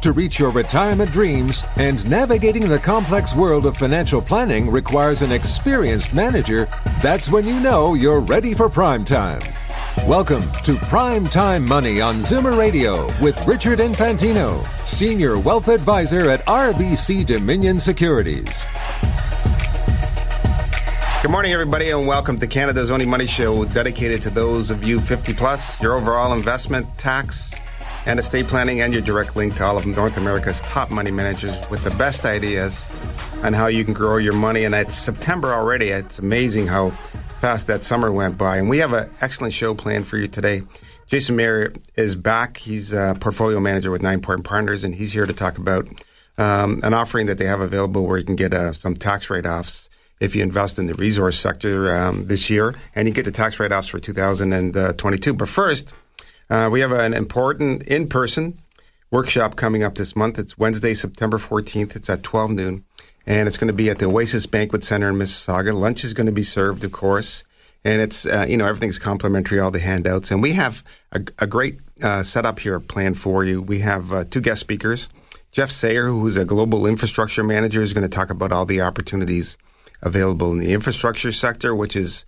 to reach your retirement dreams and navigating the complex world of financial planning requires an experienced manager, that's when you know you're ready for prime time. Welcome to Prime Time Money on Zoomer Radio with Richard Infantino, Senior Wealth Advisor at RBC Dominion Securities. Good morning, everybody, and welcome to Canada's only money show dedicated to those of you 50 plus, your overall investment, tax, and estate planning, and your direct link to all of North America's top money managers with the best ideas on how you can grow your money. And it's September already. It's amazing how fast that summer went by. And we have an excellent show planned for you today. Jason Mayer is back. He's a portfolio manager with Ninepoint Partners, and he's here to talk about um, an offering that they have available where you can get uh, some tax write offs if you invest in the resource sector um, this year, and you get the tax write offs for 2022. But first, uh, we have an important in person workshop coming up this month. It's Wednesday, September 14th. It's at 12 noon, and it's going to be at the Oasis Banquet Center in Mississauga. Lunch is going to be served, of course. And it's, uh, you know, everything's complimentary, all the handouts. And we have a, a great uh, setup here planned for you. We have uh, two guest speakers. Jeff Sayer, who's a global infrastructure manager, is going to talk about all the opportunities available in the infrastructure sector, which is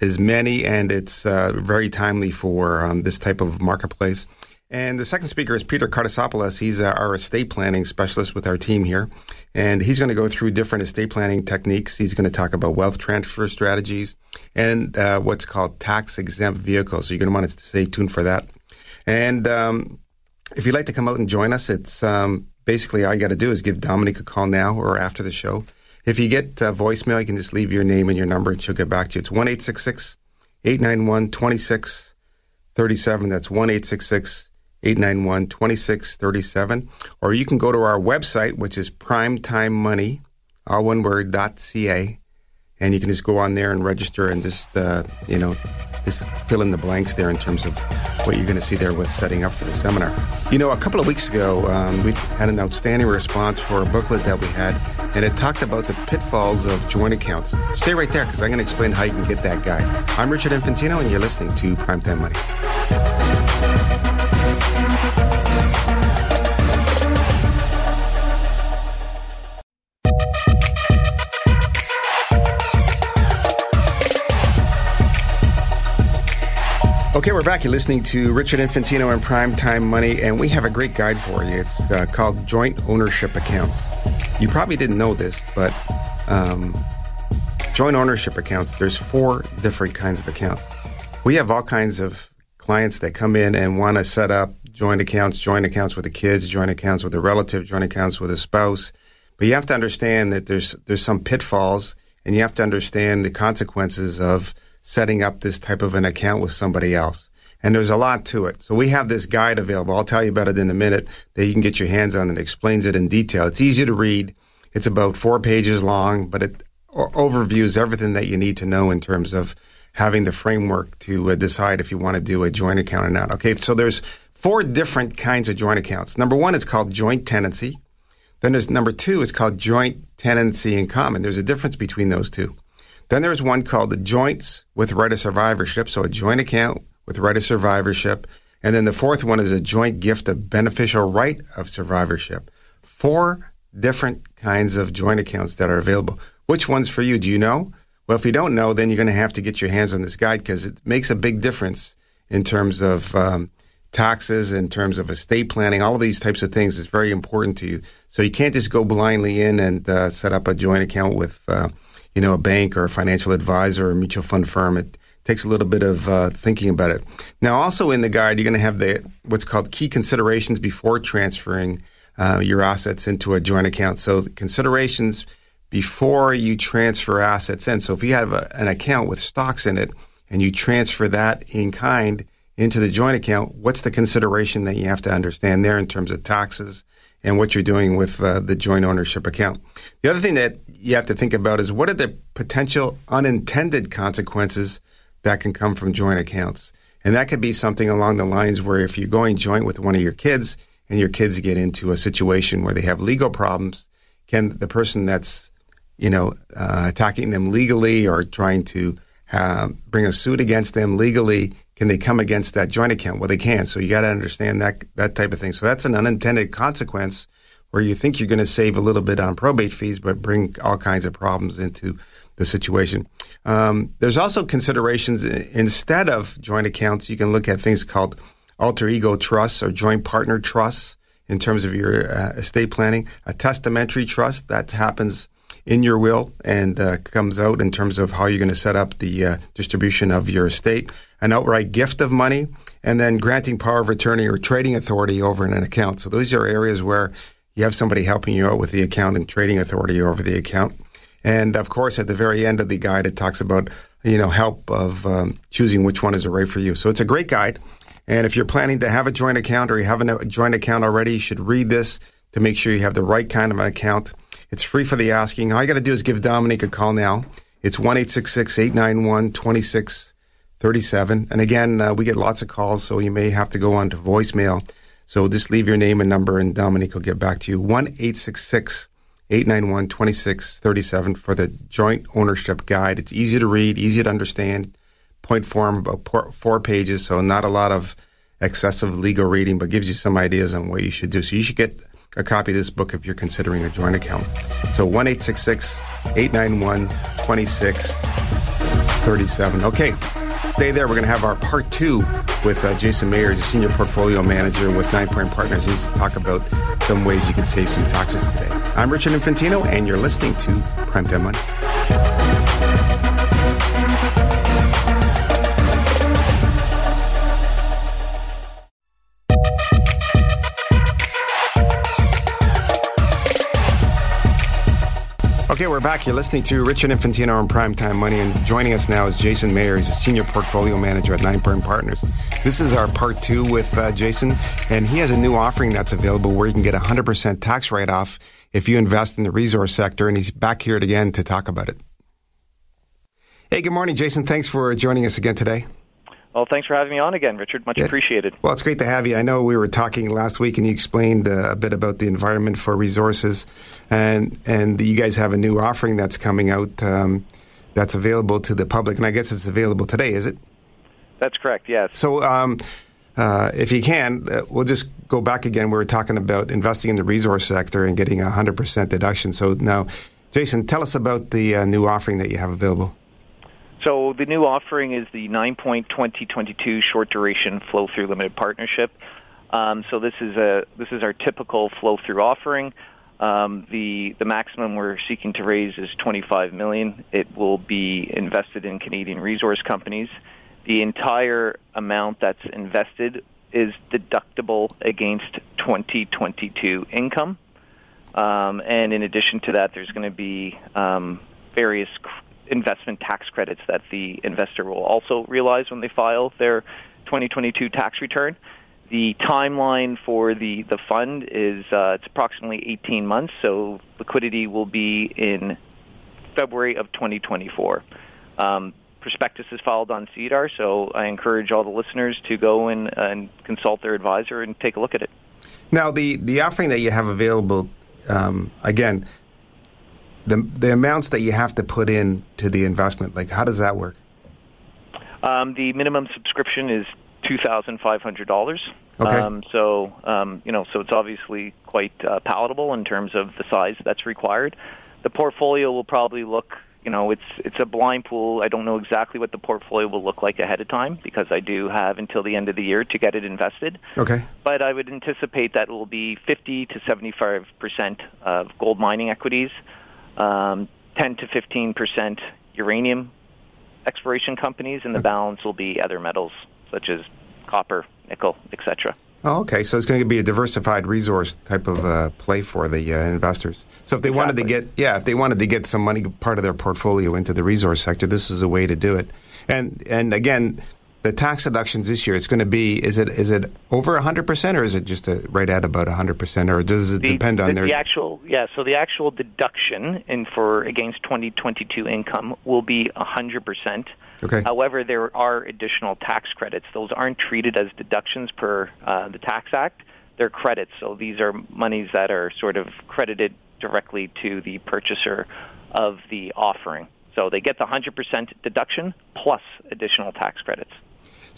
is many and it's uh, very timely for um, this type of marketplace. And the second speaker is Peter Kartasopoulos. He's uh, our estate planning specialist with our team here. And he's going to go through different estate planning techniques. He's going to talk about wealth transfer strategies and uh, what's called tax exempt vehicles. So you're going to want to stay tuned for that. And um, if you'd like to come out and join us, it's um, basically all you got to do is give Dominique a call now or after the show. If you get uh, voicemail, you can just leave your name and your number and she'll get back to you. It's 1 891 2637. That's 1 891 2637. Or you can go to our website, which is primetimemoney, all one word, .ca. And you can just go on there and register and just, uh, you know, just fill in the blanks there in terms of what you're going to see there with setting up for the seminar. You know, a couple of weeks ago, um, we had an outstanding response for a booklet that we had, and it talked about the pitfalls of joint accounts. Stay right there because I'm going to explain how you can get that guide. I'm Richard Infantino, and you're listening to Primetime Money. We're back. You're listening to Richard Infantino and Primetime Money, and we have a great guide for you. It's uh, called Joint Ownership Accounts. You probably didn't know this, but um, joint ownership accounts, there's four different kinds of accounts. We have all kinds of clients that come in and want to set up joint accounts, joint accounts with the kids, joint accounts with a relative, joint accounts with a spouse. But you have to understand that there's there's some pitfalls, and you have to understand the consequences of – setting up this type of an account with somebody else. And there's a lot to it. So we have this guide available. I'll tell you about it in a minute that you can get your hands on. It explains it in detail. It's easy to read. It's about four pages long, but it overviews everything that you need to know in terms of having the framework to uh, decide if you want to do a joint account or not. Okay, so there's four different kinds of joint accounts. Number one is called joint tenancy. Then there's number two is called joint tenancy in common. There's a difference between those two. Then there's one called the joints with right of survivorship. So a joint account with right of survivorship. And then the fourth one is a joint gift of beneficial right of survivorship. Four different kinds of joint accounts that are available. Which one's for you? Do you know? Well, if you don't know, then you're going to have to get your hands on this guide because it makes a big difference in terms of um, taxes, in terms of estate planning, all of these types of things. It's very important to you. So you can't just go blindly in and uh, set up a joint account with. Uh, you know, a bank or a financial advisor or a mutual fund firm. It takes a little bit of uh, thinking about it. Now, also in the guide, you're going to have the what's called key considerations before transferring uh, your assets into a joint account. So considerations before you transfer assets in. So if you have a, an account with stocks in it and you transfer that in kind into the joint account, what's the consideration that you have to understand there in terms of taxes and what you're doing with uh, the joint ownership account? The other thing that you have to think about is what are the potential unintended consequences that can come from joint accounts. And that could be something along the lines where if you're going joint with one of your kids and your kids get into a situation where they have legal problems, can the person that's you know uh, attacking them legally or trying to uh, bring a suit against them legally, can they come against that joint account? Well, they can. So you got to understand that that type of thing. So that's an unintended consequence where you think you're going to save a little bit on probate fees, but bring all kinds of problems into the situation. Um, there's also considerations instead of joint accounts. You can look at things called alter ego trusts or joint partner trusts in terms of your uh, estate planning. A testamentary trust that happens in your will and uh, comes out in terms of how you're going to set up the uh, distribution of your estate. An outright gift of money, and then granting power of attorney or trading authority over an account. So those are areas where you have somebody helping you out with the account and trading authority over the account. And of course, at the very end of the guide, it talks about you know help of um, choosing which one is right for you. So it's a great guide. And if you're planning to have a joint account or you have a joint account already, you should read this to make sure you have the right kind of an account. It's free for the asking. All you got to do is give Dominique a call now. It's 1 891 2637. And again, uh, we get lots of calls, so you may have to go on to voicemail. So just leave your name and number, and Dominique will get back to you. 1 891 2637 for the joint ownership guide. It's easy to read, easy to understand, point form, about four pages, so not a lot of excessive legal reading, but gives you some ideas on what you should do. So you should get a copy of this book if you're considering a joint account. So 1 891 2637. Okay, stay there. We're going to have our part two with uh, Jason Mayer, a senior portfolio manager with Ninepoint Partners. He's talk about some ways you can save some taxes today. I'm Richard Infantino, and you're listening to Prime Time Money. Okay, we're back. You're listening to Richard Infantino on Primetime Money, and joining us now is Jason Mayer. He's a senior portfolio manager at Nine Partners. This is our part two with uh, Jason, and he has a new offering that's available where you can get 100% tax write off if you invest in the resource sector, and he's back here again to talk about it. Hey, good morning, Jason. Thanks for joining us again today. Well, thanks for having me on again, Richard. Much yeah. appreciated. Well, it's great to have you. I know we were talking last week, and you explained uh, a bit about the environment for resources, and and you guys have a new offering that's coming out um, that's available to the public, and I guess it's available today, is it? That's correct. Yes. So. Um, uh, if you can, uh, we'll just go back again. We were talking about investing in the resource sector and getting a 100% deduction. So now, Jason, tell us about the uh, new offering that you have available. So the new offering is the Ninepoint 2022 short duration flow through limited partnership. Um, so this is a this is our typical flow through offering. Um, the the maximum we're seeking to raise is 25 million. It will be invested in Canadian resource companies. The entire amount that's invested is deductible against 2022 income. Um, and in addition to that, there's going to be um, various investment tax credits that the investor will also realize when they file their 2022 tax return. The timeline for the, the fund is uh, it's approximately 18 months, so liquidity will be in February of 2024. Um, prospectus is filed on SEDAR, so I encourage all the listeners to go and, and consult their advisor and take a look at it. Now, the, the offering that you have available, um, again, the the amounts that you have to put in to the investment, like how does that work? Um, the minimum subscription is two thousand five hundred dollars. Okay. Um, so um, you know, so it's obviously quite uh, palatable in terms of the size that's required. The portfolio will probably look, you know, it's it's a blind pool. I don't know exactly what the portfolio will look like ahead of time because I do have until the end of the year to get it invested. Okay. But I would anticipate that it will be 50 to 75 percent of gold mining equities um, 10 to 15 percent uranium exploration companies, and the balance will be other metals such as copper, nickel, etc. Oh, okay. So it's going to be a diversified resource type of uh, play for the uh, investors. So if they exactly. wanted to get, yeah, if they wanted to get some money, part of their portfolio into the resource sector, this is a way to do it. And and again, the tax deductions this year, it's going to be is it is it over hundred percent or is it just a, right at about hundred percent or does it the, depend on the, their the actual yeah? So the actual deduction in for against 2022 income will be hundred percent. Okay. However, there are additional tax credits. Those aren't treated as deductions per uh, the Tax Act. They're credits. So these are monies that are sort of credited directly to the purchaser of the offering. So they get the 100% deduction plus additional tax credits.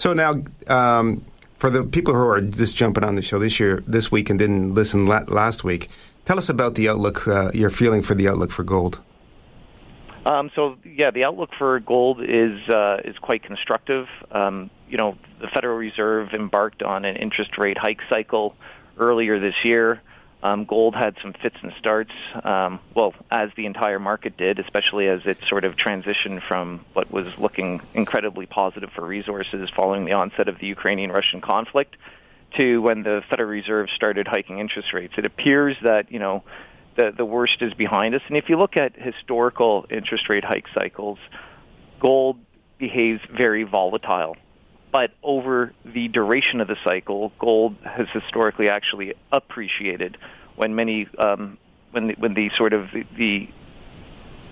So now, um, for the people who are just jumping on the show this year, this week, and didn't listen la- last week, tell us about the outlook. Uh, your feeling for the outlook for gold. Um, so yeah, the outlook for gold is uh, is quite constructive. Um, you know, the Federal Reserve embarked on an interest rate hike cycle earlier this year. Um, gold had some fits and starts, um, well, as the entire market did, especially as it sort of transitioned from what was looking incredibly positive for resources following the onset of the Ukrainian-Russian conflict to when the Federal Reserve started hiking interest rates. It appears that, you know, the, the worst is behind us. And if you look at historical interest rate hike cycles, gold behaves very volatile but over the duration of the cycle, gold has historically actually appreciated when many um, when the, when the sort of the, the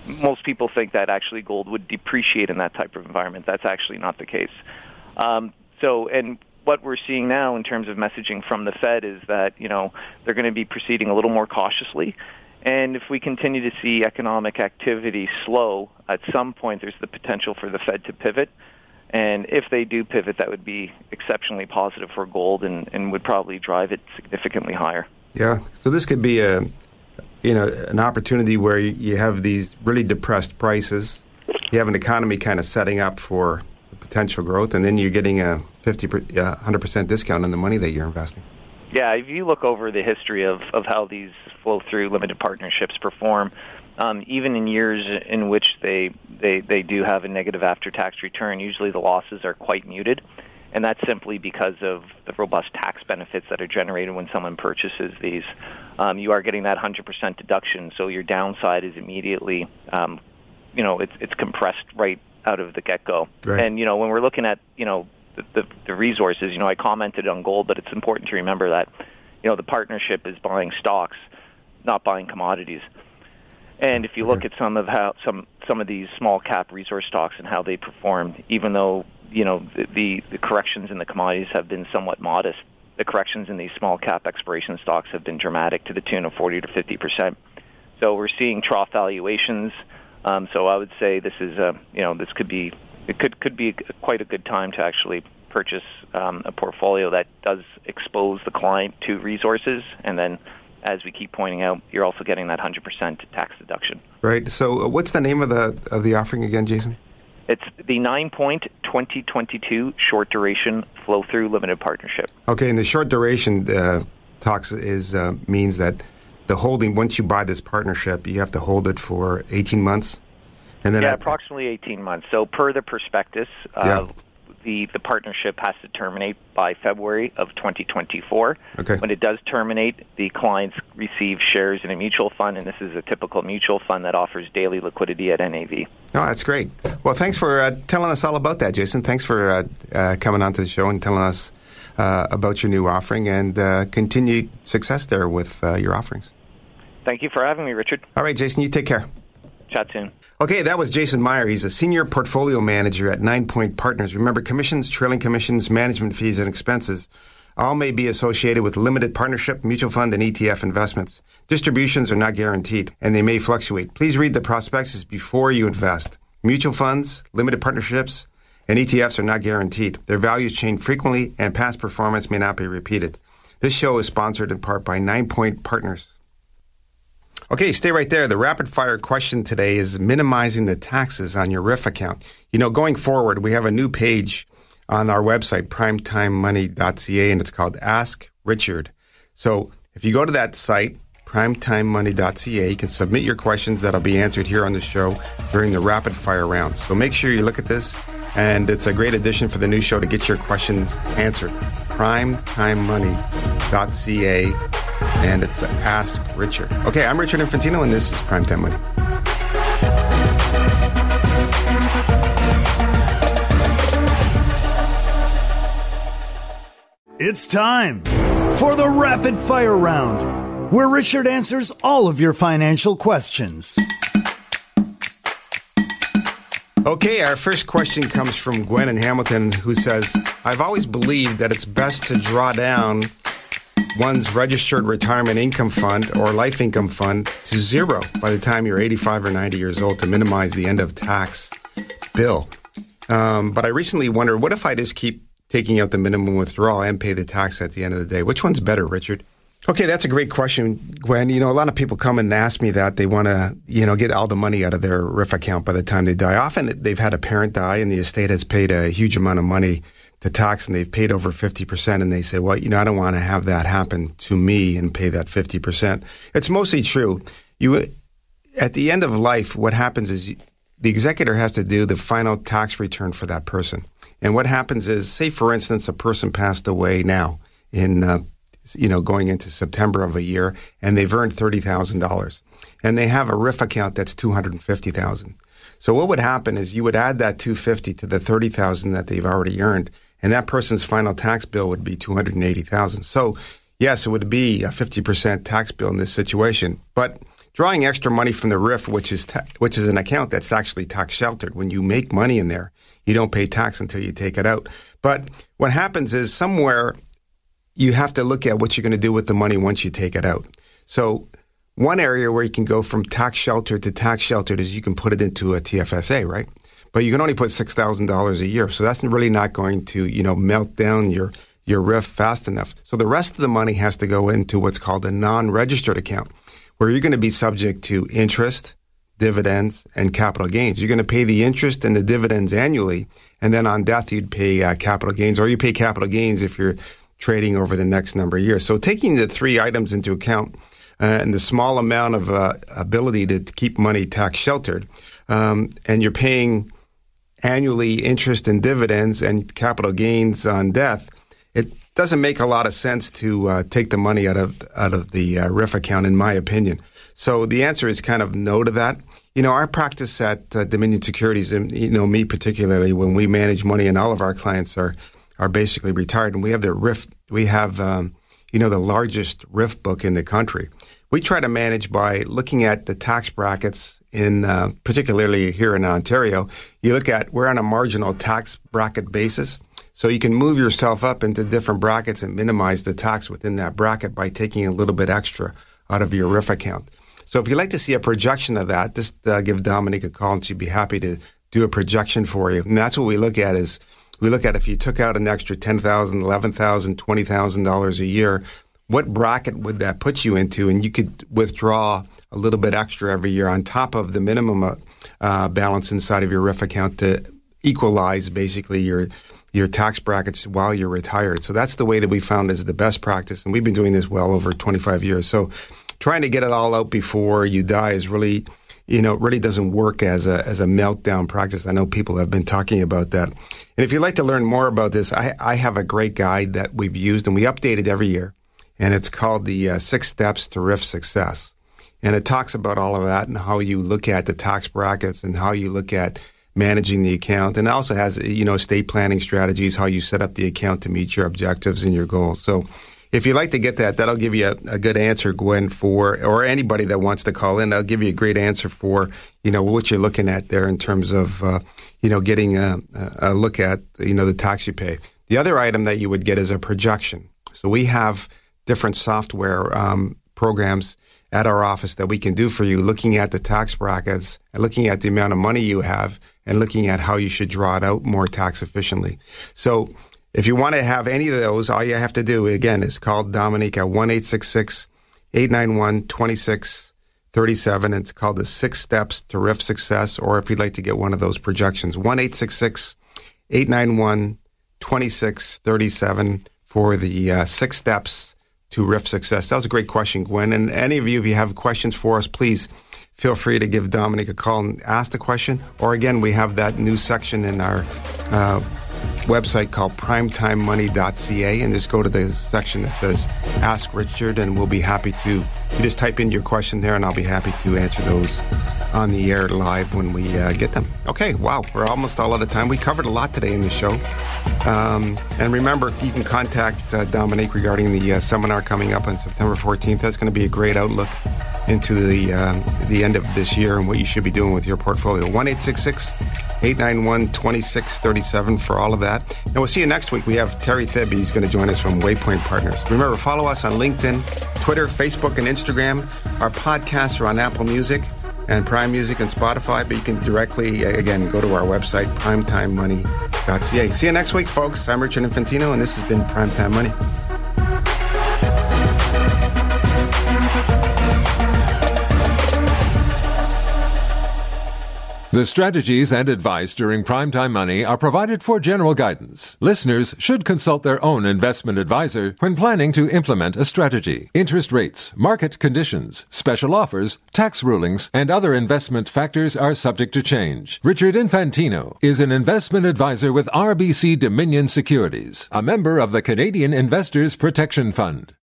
most people think that actually gold would depreciate in that type of environment. That's actually not the case. Um, so, and what we're seeing now in terms of messaging from the Fed is that you know they're going to be proceeding a little more cautiously. And if we continue to see economic activity slow, at some point there's the potential for the Fed to pivot and if they do pivot, that would be exceptionally positive for gold and, and would probably drive it significantly higher. Yeah. So this could be a, you know, an opportunity where you have these really depressed prices. You have an economy kind of setting up for potential growth, and then you're getting a 50, 100% discount on the money that you're investing. Yeah, if you look over the history of, of how these flow through limited partnerships perform, um, even in years in which they, they, they do have a negative after tax return, usually the losses are quite muted. And that's simply because of the robust tax benefits that are generated when someone purchases these. Um, you are getting that 100% deduction, so your downside is immediately, um, you know, it's, it's compressed right out of the get-go. Right. And, you know, when we're looking at, you know, the, the, the resources, you know, I commented on gold, but it's important to remember that, you know, the partnership is buying stocks, not buying commodities. And if you look at some of how some some of these small cap resource stocks and how they performed, even though you know the, the, corrections in the commodities have been somewhat modest, the corrections in these small cap exploration stocks have been dramatic to the tune of 40 to 50 percent. So we're seeing trough valuations. Um, so I would say this is a you know this could be it could could be quite a good time to actually purchase um, a portfolio that does expose the client to resources and then as we keep pointing out, you're also getting that 100% tax deduction. Right. So, uh, what's the name of the of the offering again, Jason? It's the Ninepoint 2022 short duration flow through limited partnership. Okay, and the short duration uh, talks is uh, means that the holding once you buy this partnership, you have to hold it for 18 months, and then yeah, approximately 18 months. So per the prospectus, uh, yeah the, the partnership has to terminate by February of 2024. Okay. When it does terminate, the clients receive shares in a mutual fund, and this is a typical mutual fund that offers daily liquidity at NAV. Oh, that's great. Well, thanks for uh, telling us all about that, Jason. Thanks for uh, uh, coming on to the show and telling us uh, about your new offering and uh, continued success there with uh, your offerings. Thank you for having me, Richard. All right, Jason, you take care. Chat soon. Okay, that was Jason Mayer. He's a senior portfolio manager at Ninepoint Partners. Remember, commissions, trailing commissions, management fees, and expenses all may be associated with limited partnership, mutual fund, and ETF investments. Distributions are not guaranteed, and they may fluctuate. Please read the prospectus before you invest. Mutual funds, limited partnerships, and ETFs are not guaranteed. Their values change frequently, and past performance may not be repeated. This show is sponsored in part by Ninepoint Partners. Okay, stay right there. The rapid fire question today is minimizing the taxes on your RRIF account. You know, going forward, we have a new page on our website, primetimemoney.ca, and it's called Ask Richard. So if you go to that site, primetimemoney.ca, you can submit your questions that'll be answered here on the show during the rapid fire rounds. So make sure you look at this, and it's a great addition for the new show to get your questions answered. primetimemoney.ca and it's Ask Richard. Okay, I'm Richard Infantino, and this is Primetime Money. It's time for the rapid fire round, where Richard answers all of your financial questions. Okay, our first question comes from Gwen in Hamilton, who says, I've always believed that it's best to draw down one's registered retirement income fund or life income fund to zero by the time you're 85 or 90 years old to minimize the end of tax bill. Um, but I recently wondered, what if I just keep taking out the minimum withdrawal and pay the tax at the end of the day. Which one's better, Richard? Okay, that's a great question, Gwen. You know, a lot of people come and ask me that they want to, you know, get all the money out of their RRIF account by the time they die. Often they've had a parent die and the estate has paid a huge amount of money to tax and they've paid over 50% and they say, well, you know, I don't want to have that happen to me and pay that 50%. It's mostly true. You, at the end of life, what happens is you, the executor has to do the final tax return for that person. And what happens is, say for instance, a person passed away now in, uh, you know, going into September of a year, and they've earned thirty thousand dollars, and they have a RRIF account that's two hundred and fifty thousand. So what would happen is you would add that two fifty to the thirty thousand that they've already earned, and that person's final tax bill would be two hundred and eighty thousand. So yes, it would be a fifty percent tax bill in this situation, but drawing extra money from the RRIF, which is ta- which is an account that's actually tax sheltered. When you make money in there, you don't pay tax until you take it out. But what happens is somewhere you have to look at what you're going to do with the money once you take it out. So one area where you can go from tax sheltered to tax sheltered is you can put it into a TFSA, right? But you can only put six thousand dollars a year, so that's really not going to you know melt down your your RRIF fast enough. So the rest of the money has to go into what's called a non-registered account, where you're going to be subject to interest, dividends, and capital gains. You're going to pay the interest and the dividends annually, and then on death, you'd pay uh, capital gains, or you pay capital gains if you're trading over the next number of years. So, taking the three items into account uh, and the small amount of uh, ability to, keep money tax sheltered, um, and you're paying annually interest and dividends and capital gains on death, it doesn't make a lot of sense to uh, take the money out of out of the uh, RRIF account, in my opinion. So the answer is kind of no to that. You know, our practice at uh, Dominion Securities, and you know me particularly, when we manage money, and all of our clients are are basically retired, and we have the RRIF, we have um, you know the largest RRIF book in the country. We try to manage by looking at the tax brackets in, uh, particularly here in Ontario. You look at we're on a marginal tax bracket basis. So you can move yourself up into different brackets and minimize the tax within that bracket by taking a little bit extra out of your RRIF account. So if you'd like to see a projection of that, just uh, give Dominique a call and she'd be happy to do a projection for you. And that's what we look at is we look at if you took out an extra $10,000, $11,000, $20,000 a year, what bracket would that put you into? And you could withdraw a little bit extra every year on top of the minimum uh, balance inside of your RRIF account to equalize basically your your tax brackets while you're retired. So that's the way that we found is the best practice, and we've been doing this well over 25 years. So trying to get it all out before you die is really, you know, really doesn't work as a as a meltdown practice. I know people have been talking about that. And if you'd like to learn more about this, I, I have a great guide that we've used and we update it every year, and it's called the uh, Six Steps to RRIF Success. And it talks about all of that and how you look at the tax brackets and how you look at managing the account. And also has, you know, estate planning strategies, how you set up the account to meet your objectives and your goals. So if you'd like to get that, that'll give you a, a, good answer, Gwen, for or anybody that wants to call in. I'll give you a great answer for you know what you're looking at there in terms of uh, you know getting a, a, look at you know the tax you pay. The other item that you would get is a projection. So we have different software um, programs at our office that we can do for you, looking at the tax brackets and looking at the amount of money you have and looking at how you should draw it out more tax efficiently. So if you want to have any of those, all you have to do, again, is call Dominique at 1 891 2637. It's called the Six Steps to RRIF Success, or if you'd like to get one of those projections, 1 891 2637 for the uh, Six Steps to RRIF Success. That was a great question, Gwen. And any of you, if you have questions for us, please feel free to give Dominique a call and ask the question. Or again, we have that new section in our uh, website called primetimemoney.ca and just go to the section that says Ask Richard, and we'll be happy to. You just type in your question there, and I'll be happy to answer those on the air live when we uh, get them. Okay, wow, we're almost all out of time. We covered a lot today in the show. Um, and remember, you can contact uh, Dominique regarding the uh, seminar coming up on September 14th. That's going to be a great outlook into the uh, the end of this year and what you should be doing with your portfolio. One eight six six 891 2637 for all of that. And we'll see you next week. We have Terry Thibby. He's going to join us from Waypoint Partners. Remember, follow us on LinkedIn, Twitter, Facebook, and Instagram. Our podcasts are on Apple Music and Prime Music and Spotify, but you can directly, again, go to our website, primetimemoney.ca. See you next week, folks. I'm Richard Infantino, and this has been Primetime Money. The strategies and advice during Primetime Money are provided for general guidance. Listeners should consult their own investment advisor when planning to implement a strategy. Interest rates, market conditions, special offers, tax rulings, and other investment factors are subject to change. Richard Infantino is an investment advisor with RBC Dominion Securities, a member of the Canadian Investors Protection Fund.